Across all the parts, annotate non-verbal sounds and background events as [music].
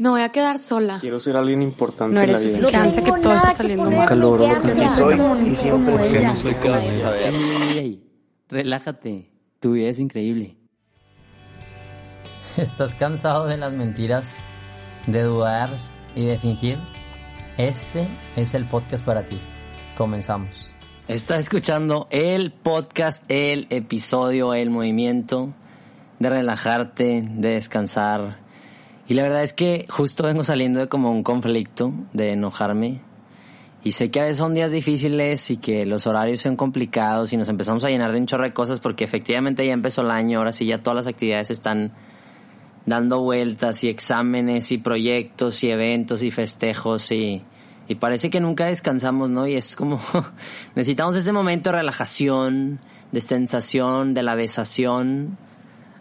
Me voy a quedar sola. Quiero ser alguien importante No en la eres vida. suficiente que todo está saliendo mal. Nunca logro lo que Sí soy y siempre soy relájate. Tu vida es increíble. [laughs] ¿Estás cansado de las mentiras, de dudar y de fingir? Este es el podcast para ti. Comenzamos. Estás escuchando el podcast, el episodio, el movimiento de relajarte, de descansar. Y la verdad es que justo vengo saliendo de como un conflicto, de enojarme. Y sé que a veces son días difíciles y que los horarios son complicados y nos empezamos a llenar de un chorro de cosas porque efectivamente ya empezó el año, ahora sí ya todas las actividades están dando vueltas y exámenes y proyectos y eventos y festejos y, y parece que nunca descansamos, ¿no? Y es como [laughs] necesitamos ese momento de relajación, de sensación, de la besación.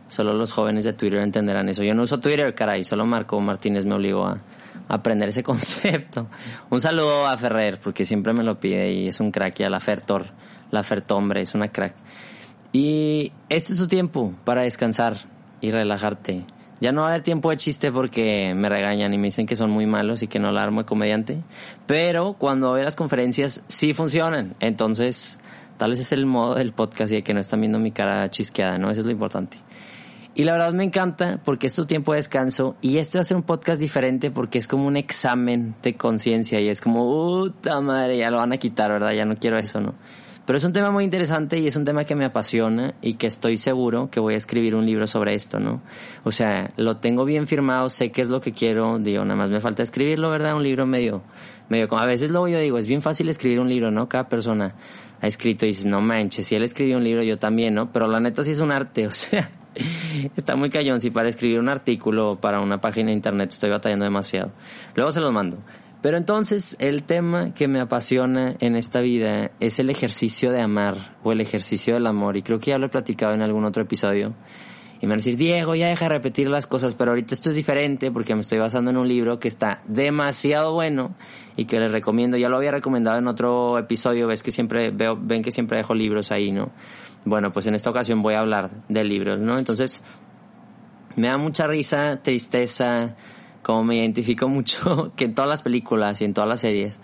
Solo los jóvenes de Twitter entenderán eso. Yo no uso Twitter, caray, solo Marco Martínez me obligó a aprender ese [laughs] concepto. Un saludo a Ferrer, porque siempre me lo pide y es un crack, y a la Fertor, la Fertombre, es una crack. Y este es tu tiempo para descansar y relajarte. Ya no va a haber tiempo de chiste porque me regañan y me dicen que son muy malos y que no la armo de comediante. Pero cuando veo las conferencias sí funcionan. Entonces, tal vez es el modo del podcast y de que no están viendo mi cara chisqueada, ¿no? Eso es lo importante. Y la verdad me encanta porque es tu tiempo de descanso y este va a ser un podcast diferente porque es como un examen de conciencia y es como, puta madre, ya lo van a quitar, ¿verdad? Ya no quiero eso, ¿no? Pero es un tema muy interesante y es un tema que me apasiona y que estoy seguro que voy a escribir un libro sobre esto, ¿no? O sea, lo tengo bien firmado, sé qué es lo que quiero, digo, nada más me falta escribirlo, ¿verdad? Un libro medio, medio, a veces luego yo digo, es bien fácil escribir un libro, ¿no? Cada persona ha escrito y dices, no manches, si él escribió un libro, yo también, ¿no? Pero la neta sí es un arte, [laughs] o sea, está muy callón. Si para escribir un artículo para una página de internet estoy batallando demasiado. Luego se los mando. Pero entonces el tema que me apasiona en esta vida es el ejercicio de amar o el ejercicio del amor. Y creo que ya lo he platicado en algún otro episodio. Y me van a decir, Diego, ya deja de repetir las cosas, pero ahorita esto es diferente porque me estoy basando en un libro que está demasiado bueno y que les recomiendo. Ya lo había recomendado en otro episodio, ves que siempre veo, ven que siempre dejo libros ahí, ¿no? Bueno, pues en esta ocasión voy a hablar de libros, ¿no? Entonces, me da mucha risa, tristeza, como me identifico mucho [laughs] que en todas las películas y en todas las series,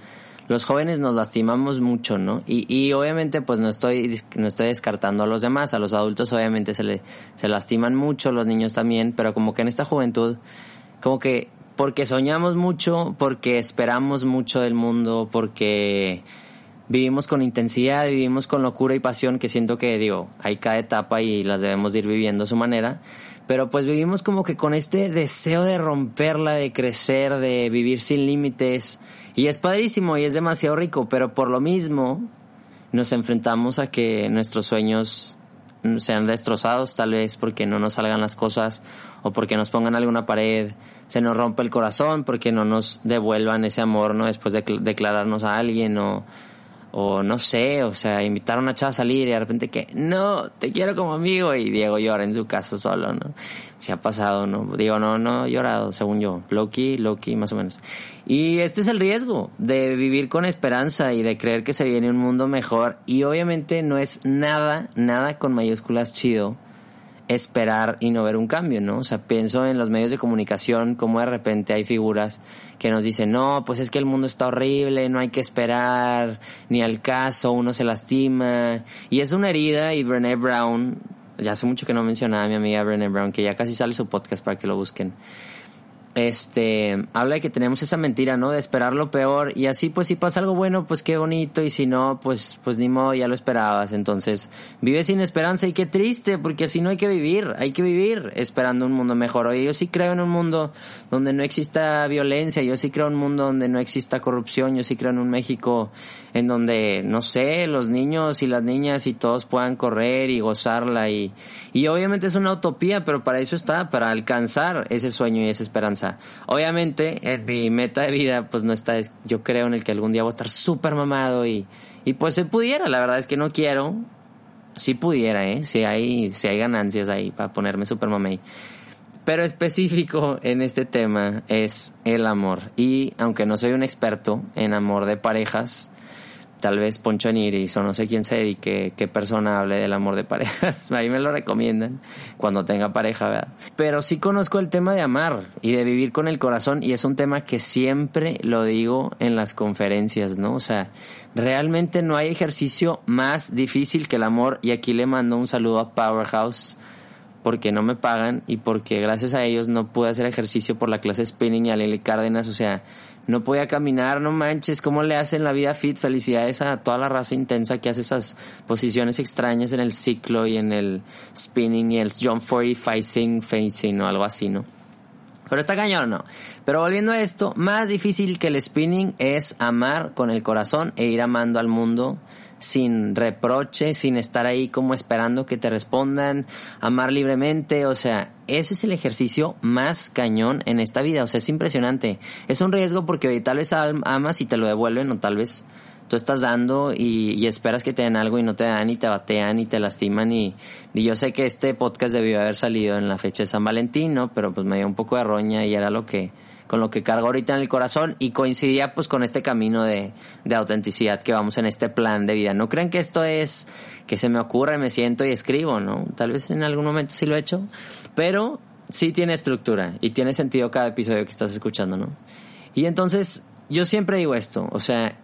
los jóvenes nos lastimamos mucho, ¿no? Y, y obviamente pues no estoy, no estoy descartando a los demás, a los adultos obviamente se, le, se lastiman mucho, los niños también, pero como que en esta juventud, como que porque soñamos mucho, porque esperamos mucho del mundo, porque vivimos con intensidad, vivimos con locura y pasión, que siento que, digo, hay cada etapa y las debemos de ir viviendo a su manera, pero pues vivimos como que con este deseo de romperla, de crecer, de vivir sin límites, y es padrísimo y es demasiado rico, pero por lo mismo nos enfrentamos a que nuestros sueños sean destrozados, tal vez porque no nos salgan las cosas o porque nos pongan alguna pared, se nos rompe el corazón, porque no nos devuelvan ese amor, ¿no? Después de declararnos a alguien o o no sé, o sea, invitar a una chava a salir y de repente que, no, te quiero como amigo y Diego llora en su casa solo, ¿no? Se ha pasado, ¿no? Digo, no, no he llorado, según yo. Loki, Loki, más o menos. Y este es el riesgo de vivir con esperanza y de creer que se viene un mundo mejor y obviamente no es nada, nada con mayúsculas chido esperar y no ver un cambio, ¿no? O sea, pienso en los medios de comunicación, como de repente hay figuras que nos dicen, no, pues es que el mundo está horrible, no hay que esperar, ni al caso, uno se lastima. Y es una herida y Brené Brown, ya hace mucho que no mencionaba a mi amiga Brené Brown, que ya casi sale su podcast para que lo busquen. Este, habla de que tenemos esa mentira, ¿no? De esperar lo peor y así pues si pasa algo bueno, pues qué bonito y si no, pues pues ni modo, ya lo esperabas. Entonces, vive sin esperanza y qué triste, porque así no hay que vivir, hay que vivir esperando un mundo mejor. Oye, yo sí creo en un mundo donde no exista violencia, yo sí creo en un mundo donde no exista corrupción, yo sí creo en un México en donde, no sé, los niños y las niñas y todos puedan correr y gozarla y, y obviamente es una utopía, pero para eso está, para alcanzar ese sueño y esa esperanza. Obviamente, en mi meta de vida, pues no está, yo creo en el que algún día voy a estar súper mamado y, y pues se pudiera, la verdad es que no quiero. Si pudiera, ¿eh? Si hay, si hay ganancias ahí para ponerme súper mamey. Pero específico en este tema es el amor. Y aunque no soy un experto en amor de parejas, tal vez Poncho Niris o no sé quién se dedique, qué persona hable del amor de parejas. [laughs] Ahí me lo recomiendan cuando tenga pareja, ¿verdad? Pero sí conozco el tema de amar y de vivir con el corazón y es un tema que siempre lo digo en las conferencias, ¿no? O sea, realmente no hay ejercicio más difícil que el amor y aquí le mando un saludo a Powerhouse porque no me pagan y porque gracias a ellos no pude hacer ejercicio por la clase spinning y a Lili Cárdenas, o sea, no podía caminar, no manches, ¿cómo le hacen la vida fit? Felicidades a toda la raza intensa que hace esas posiciones extrañas en el ciclo y en el spinning y el jump 45 facing o algo así, ¿no? Pero está cañón, ¿no? Pero volviendo a esto, más difícil que el spinning es amar con el corazón e ir amando al mundo sin reproche, sin estar ahí como esperando que te respondan, amar libremente, o sea, ese es el ejercicio más cañón en esta vida, o sea, es impresionante. Es un riesgo porque tal vez amas y te lo devuelven o tal vez tú estás dando y, esperas que te den algo y no te dan y te batean y te lastiman y, y, yo sé que este podcast debió haber salido en la fecha de San Valentín, ¿no? Pero pues me dio un poco de roña y era lo que con lo que cargo ahorita en el corazón y coincidía pues con este camino de, de autenticidad que vamos en este plan de vida. No creen que esto es que se me ocurre, me siento y escribo, ¿no? Tal vez en algún momento sí lo he hecho, pero sí tiene estructura y tiene sentido cada episodio que estás escuchando, ¿no? Y entonces yo siempre digo esto, o sea,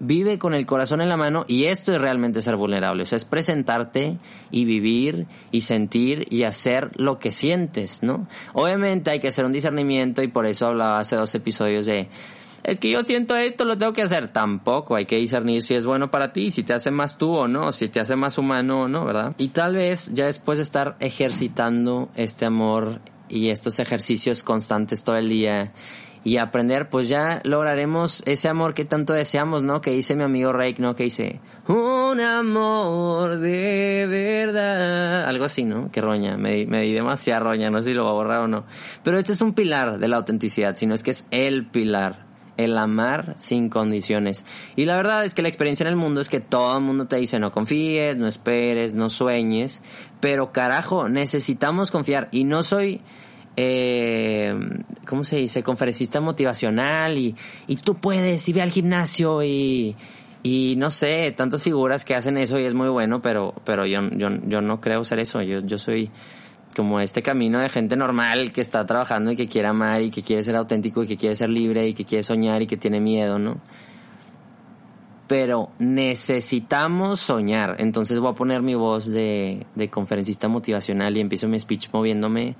vive con el corazón en la mano y esto es realmente ser vulnerable, o sea, es presentarte y vivir y sentir y hacer lo que sientes, ¿no? Obviamente hay que hacer un discernimiento y por eso hablaba hace dos episodios de es que yo siento esto, lo tengo que hacer. Tampoco hay que discernir si es bueno para ti, si te hace más tú o no, si te hace más humano o no, ¿verdad? Y tal vez ya después de estar ejercitando este amor y estos ejercicios constantes todo el día y aprender, pues ya lograremos ese amor que tanto deseamos, ¿no? Que dice mi amigo Rake, ¿no? Que dice, un amor de verdad. Algo así, ¿no? Que roña, me, me di demasiada roña, no sé si lo va a borrar o no. Pero este es un pilar de la autenticidad, sino es que es el pilar. El amar sin condiciones. Y la verdad es que la experiencia en el mundo es que todo el mundo te dice no confíes, no esperes, no sueñes. Pero carajo, necesitamos confiar. Y no soy eh, ¿cómo se dice? Conferencista motivacional y, y tú puedes y ve al gimnasio y, y no sé, tantas figuras que hacen eso y es muy bueno, pero, pero yo, yo, yo no creo ser eso. Yo, yo soy como este camino de gente normal que está trabajando y que quiere amar y que quiere ser auténtico y que quiere ser libre y que quiere soñar y que tiene miedo, ¿no? Pero necesitamos soñar. Entonces voy a poner mi voz de, de conferencista motivacional y empiezo mi speech moviéndome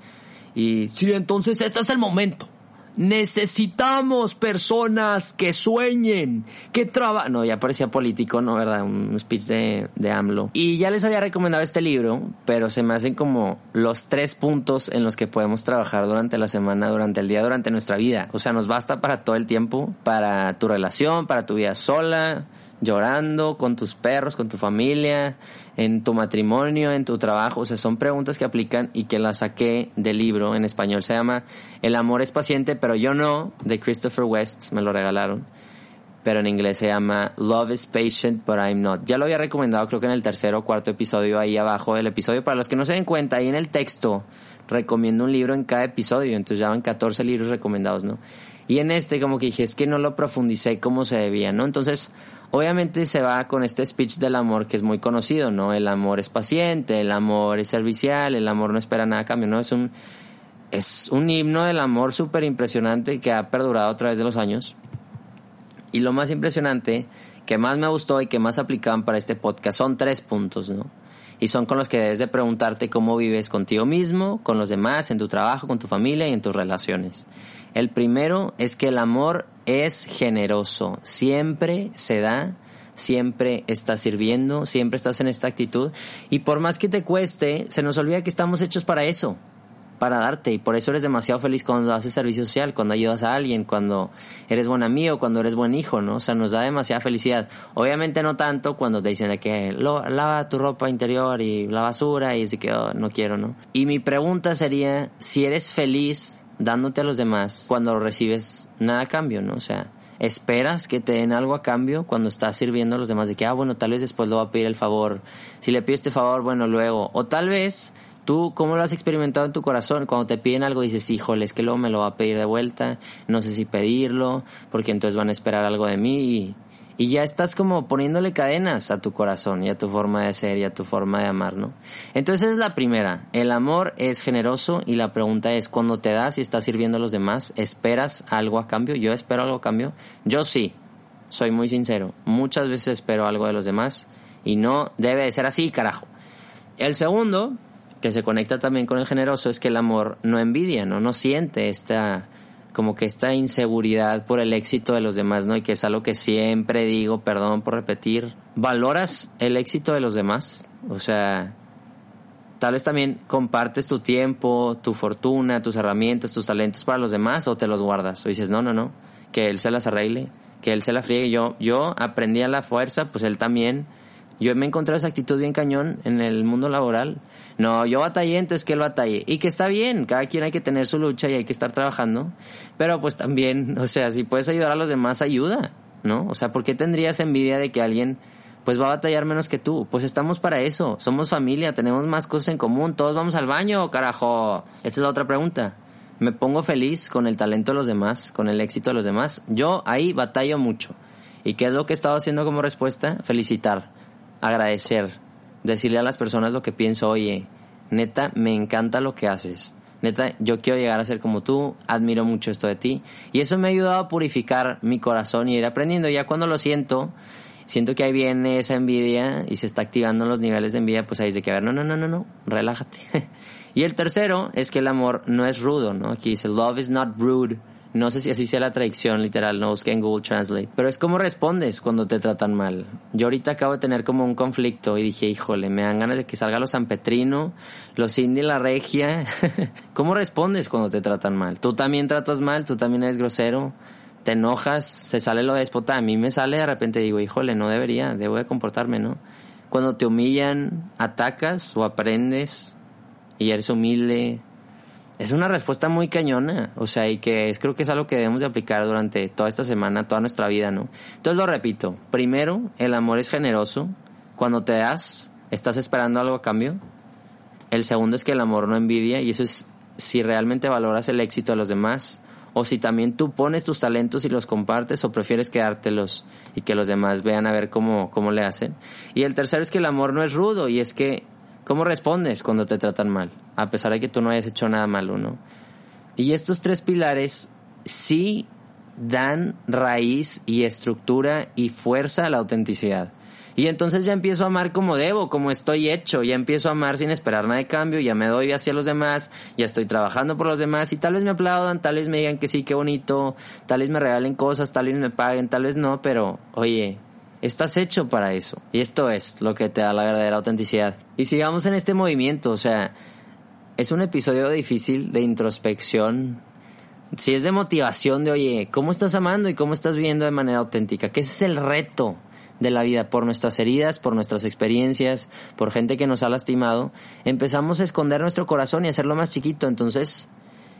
y sí, entonces este es el momento. Necesitamos personas que sueñen, que trabajen. No, ya parecía político, ¿no? ¿Verdad? Un speech de, de AMLO. Y ya les había recomendado este libro, pero se me hacen como los tres puntos en los que podemos trabajar durante la semana, durante el día, durante nuestra vida. O sea, nos basta para todo el tiempo, para tu relación, para tu vida sola, llorando con tus perros, con tu familia, en tu matrimonio, en tu trabajo. O sea, son preguntas que aplican y que las saqué del libro. En español se llama El amor es paciente, pero yo no, de Christopher West, me lo regalaron. Pero en inglés se llama Love is Patient, but I'm not. Ya lo había recomendado, creo que en el tercer o cuarto episodio, ahí abajo del episodio. Para los que no se den cuenta, ahí en el texto recomiendo un libro en cada episodio. Entonces ya van 14 libros recomendados, ¿no? Y en este, como que dije, es que no lo profundicé como se debía, ¿no? Entonces, Obviamente se va con este speech del amor que es muy conocido, ¿no? El amor es paciente, el amor es servicial, el amor no espera nada a cambio, ¿no? Es un, es un himno del amor súper impresionante que ha perdurado a través de los años. Y lo más impresionante, que más me gustó y que más aplicaban para este podcast, son tres puntos, ¿no? Y son con los que debes de preguntarte cómo vives contigo mismo, con los demás, en tu trabajo, con tu familia y en tus relaciones. El primero es que el amor es generoso, siempre se da, siempre está sirviendo, siempre estás en esta actitud. Y por más que te cueste, se nos olvida que estamos hechos para eso, para darte y por eso eres demasiado feliz cuando haces servicio social, cuando ayudas a alguien, cuando eres buen amigo, cuando eres buen hijo, ¿no? O sea, nos da demasiada felicidad. Obviamente no tanto cuando te dicen de que lava tu ropa interior y la basura y es que oh, no quiero, ¿no? Y mi pregunta sería, si eres feliz dándote a los demás cuando recibes nada a cambio, ¿no? O sea, esperas que te den algo a cambio cuando estás sirviendo a los demás, de que, ah, bueno, tal vez después lo va a pedir el favor. Si le pido este favor, bueno, luego. O tal vez tú, ¿cómo lo has experimentado en tu corazón? Cuando te piden algo dices, híjole, es que luego me lo va a pedir de vuelta, no sé si pedirlo, porque entonces van a esperar algo de mí y, ya estás como poniéndole cadenas a tu corazón y a tu forma de ser y a tu forma de amar, ¿no? Entonces es la primera. El amor es generoso y la pregunta es, cuando te das y estás sirviendo a los demás, ¿esperas algo a cambio? Yo espero algo a cambio. Yo sí, soy muy sincero. Muchas veces espero algo de los demás y no debe de ser así, carajo. El segundo, que se conecta también con el generoso, es que el amor no envidia, ¿no? No siente esta como que esta inseguridad por el éxito de los demás, ¿no? Y que es algo que siempre digo, perdón por repetir, ¿valoras el éxito de los demás? O sea, tal vez también compartes tu tiempo, tu fortuna, tus herramientas, tus talentos para los demás o te los guardas o dices, no, no, no, que él se las arregle, que él se la friegue. Yo, yo aprendí a la fuerza, pues él también. Yo me encontré esa actitud bien cañón en el mundo laboral. No, yo batallé, entonces que él batalle. Y que está bien, cada quien hay que tener su lucha y hay que estar trabajando. Pero pues también, [laughs] o sea, si puedes ayudar a los demás, ayuda, ¿no? O sea, ¿por qué tendrías envidia de que alguien pues va a batallar menos que tú? Pues estamos para eso, somos familia, tenemos más cosas en común, todos vamos al baño, carajo. Esa es la otra pregunta. Me pongo feliz con el talento de los demás, con el éxito de los demás. Yo ahí batallo mucho. ¿Y qué es lo que he estado haciendo como respuesta? Felicitar, agradecer, decirle a las personas lo que pienso, oye, neta, me encanta lo que haces. Neta, yo quiero llegar a ser como tú, admiro mucho esto de ti. Y eso me ha ayudado a purificar mi corazón y ir aprendiendo. Ya cuando lo siento, siento que ahí viene esa envidia y se está activando los niveles de envidia, pues ahí de que, a ver, no, no, no, no, no, relájate. [laughs] y el tercero es que el amor no es rudo, ¿no? Aquí dice, love is not rude. No sé si así sea la traducción literal, no busqué en Google Translate. Pero es como respondes cuando te tratan mal. Yo ahorita acabo de tener como un conflicto y dije, híjole, me dan ganas de que salga los San Petrino, los Indy la Regia. [laughs] ¿Cómo respondes cuando te tratan mal? Tú también tratas mal, tú también eres grosero, te enojas, se sale lo déspota. A mí me sale de repente digo, híjole, no debería, debo de comportarme, ¿no? Cuando te humillan, atacas o aprendes y eres humilde, es una respuesta muy cañona, o sea, y que es, creo que es algo que debemos de aplicar durante toda esta semana, toda nuestra vida, ¿no? Entonces lo repito, primero, el amor es generoso, cuando te das, estás esperando algo a cambio. El segundo es que el amor no envidia, y eso es si realmente valoras el éxito de los demás, o si también tú pones tus talentos y los compartes, o prefieres quedártelos y que los demás vean a ver cómo, cómo le hacen. Y el tercero es que el amor no es rudo, y es que ¿Cómo respondes cuando te tratan mal? A pesar de que tú no hayas hecho nada malo, ¿no? Y estos tres pilares sí dan raíz y estructura y fuerza a la autenticidad. Y entonces ya empiezo a amar como debo, como estoy hecho, ya empiezo a amar sin esperar nada de cambio, ya me doy hacia los demás, ya estoy trabajando por los demás y tal vez me aplaudan, tal vez me digan que sí, qué bonito, tal vez me regalen cosas, tal vez me paguen, tal vez no, pero oye, Estás hecho para eso. Y esto es lo que te da la verdadera autenticidad. Y sigamos en este movimiento, o sea, es un episodio difícil de introspección. Si es de motivación de, oye, ¿cómo estás amando y cómo estás viviendo de manera auténtica? Que es el reto de la vida, por nuestras heridas, por nuestras experiencias, por gente que nos ha lastimado, empezamos a esconder nuestro corazón y hacerlo más chiquito. Entonces,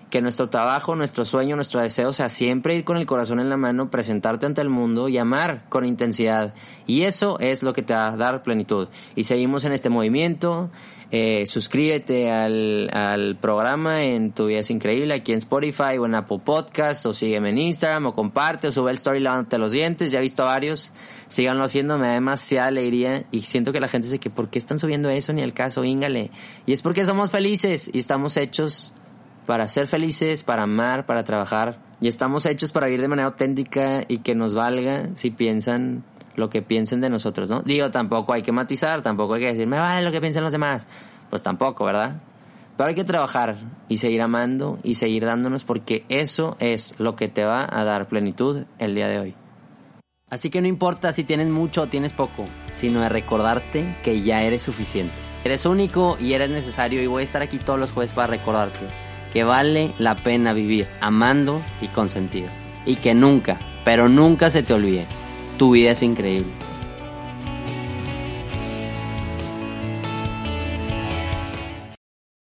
que nuestro trabajo, nuestro sueño, nuestro deseo sea siempre ir con el corazón en la mano, presentarte ante el mundo y amar con intensidad. Y eso es lo que te va a dar plenitud. Y seguimos en este movimiento. Eh, suscríbete al, al programa en Tu Vida es Increíble aquí en Spotify o en Apple Podcast o sígueme en Instagram o comparte o sube el story lavándote los dientes. Ya he visto varios. Síganlo haciendo, me da demasiada alegría y siento que la gente dice que ¿por qué están subiendo eso ni el caso? Íngale. Y es porque somos felices y estamos hechos para ser felices, para amar, para trabajar. Y estamos hechos para vivir de manera auténtica y que nos valga si piensan lo que piensen de nosotros, ¿no? Digo, tampoco hay que matizar, tampoco hay que decir, me vale lo que piensen los demás. Pues tampoco, ¿verdad? Pero hay que trabajar y seguir amando y seguir dándonos porque eso es lo que te va a dar plenitud el día de hoy. Así que no importa si tienes mucho o tienes poco, sino de recordarte que ya eres suficiente. Eres único y eres necesario y voy a estar aquí todos los jueves para recordarte que vale la pena vivir amando y con sentido. Y que nunca, pero nunca se te olvide, tu vida es increíble.